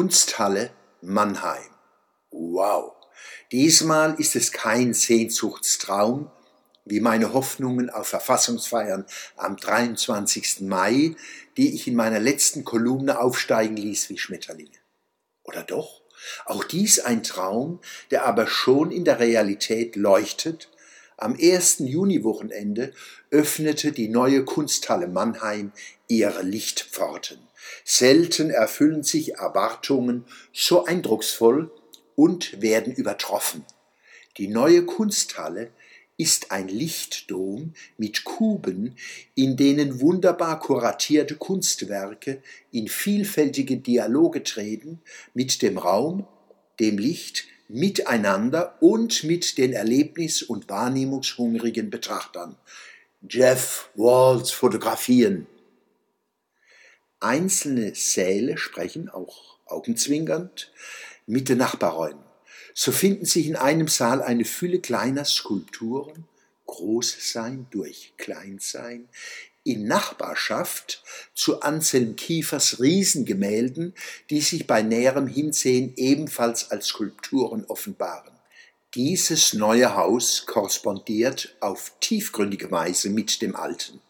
Kunsthalle Mannheim. Wow. Diesmal ist es kein Sehnsuchtstraum, wie meine Hoffnungen auf Verfassungsfeiern am 23. Mai, die ich in meiner letzten Kolumne aufsteigen ließ wie Schmetterlinge. Oder doch? Auch dies ein Traum, der aber schon in der Realität leuchtet. Am ersten Juniwochenende öffnete die neue Kunsthalle Mannheim ihre Lichtpforten. Selten erfüllen sich Erwartungen so eindrucksvoll und werden übertroffen. Die neue Kunsthalle ist ein Lichtdom mit Kuben, in denen wunderbar kuratierte Kunstwerke in vielfältige Dialoge treten mit dem Raum, dem Licht, miteinander und mit den erlebnis- und wahrnehmungshungrigen Betrachtern. Jeff Walls Fotografien. Einzelne Säle sprechen, auch augenzwinkernd, mit den Nachbarräumen. So finden sich in einem Saal eine Fülle kleiner Skulpturen, Großsein durch Kleinsein, in Nachbarschaft zu Anselm Kiefers Riesengemälden, die sich bei näherem Hinsehen ebenfalls als Skulpturen offenbaren. Dieses neue Haus korrespondiert auf tiefgründige Weise mit dem alten.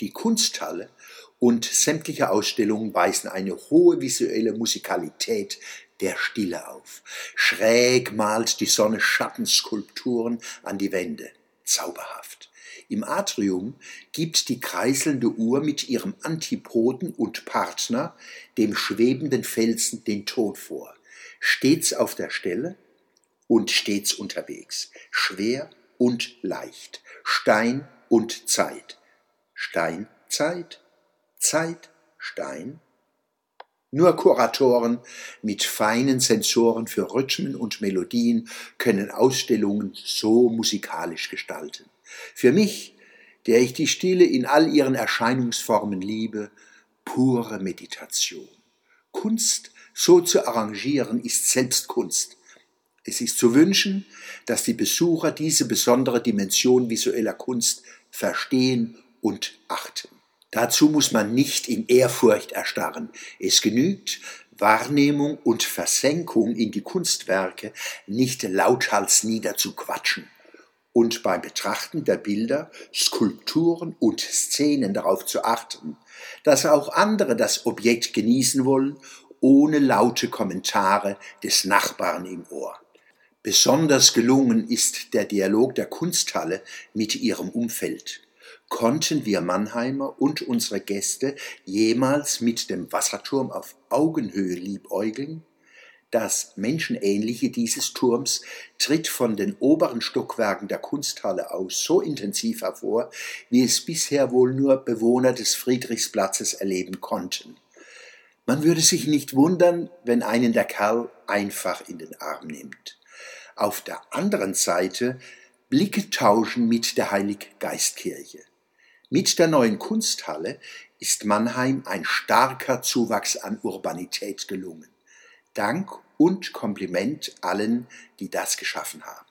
Die Kunsthalle und sämtliche Ausstellungen weisen eine hohe visuelle Musikalität der Stille auf. Schräg malt die Sonne Schattenskulpturen an die Wände. Zauberhaft. Im Atrium gibt die kreiselnde Uhr mit ihrem Antipoden und Partner, dem schwebenden Felsen, den Ton vor. Stets auf der Stelle und stets unterwegs. Schwer und leicht. Stein und Zeit. Stein, Zeit, Zeit, Stein, nur Kuratoren mit feinen Sensoren für Rhythmen und Melodien können Ausstellungen so musikalisch gestalten. Für mich, der ich die Stille in all ihren Erscheinungsformen liebe, pure Meditation. Kunst so zu arrangieren ist selbst Kunst. Es ist zu wünschen, dass die Besucher diese besondere Dimension visueller Kunst verstehen und achten. Dazu muss man nicht in Ehrfurcht erstarren. Es genügt, Wahrnehmung und Versenkung in die Kunstwerke nicht lauthals niederzuquatschen und beim Betrachten der Bilder, Skulpturen und Szenen darauf zu achten, dass auch andere das Objekt genießen wollen, ohne laute Kommentare des Nachbarn im Ohr. Besonders gelungen ist der Dialog der Kunsthalle mit ihrem Umfeld. Konnten wir Mannheimer und unsere Gäste jemals mit dem Wasserturm auf Augenhöhe liebäugeln? Das Menschenähnliche dieses Turms tritt von den oberen Stockwerken der Kunsthalle aus so intensiv hervor, wie es bisher wohl nur Bewohner des Friedrichsplatzes erleben konnten. Man würde sich nicht wundern, wenn einen der Kerl einfach in den Arm nimmt. Auf der anderen Seite Blicke tauschen mit der Heiliggeistkirche. Mit der neuen Kunsthalle ist Mannheim ein starker Zuwachs an Urbanität gelungen. Dank und Kompliment allen, die das geschaffen haben.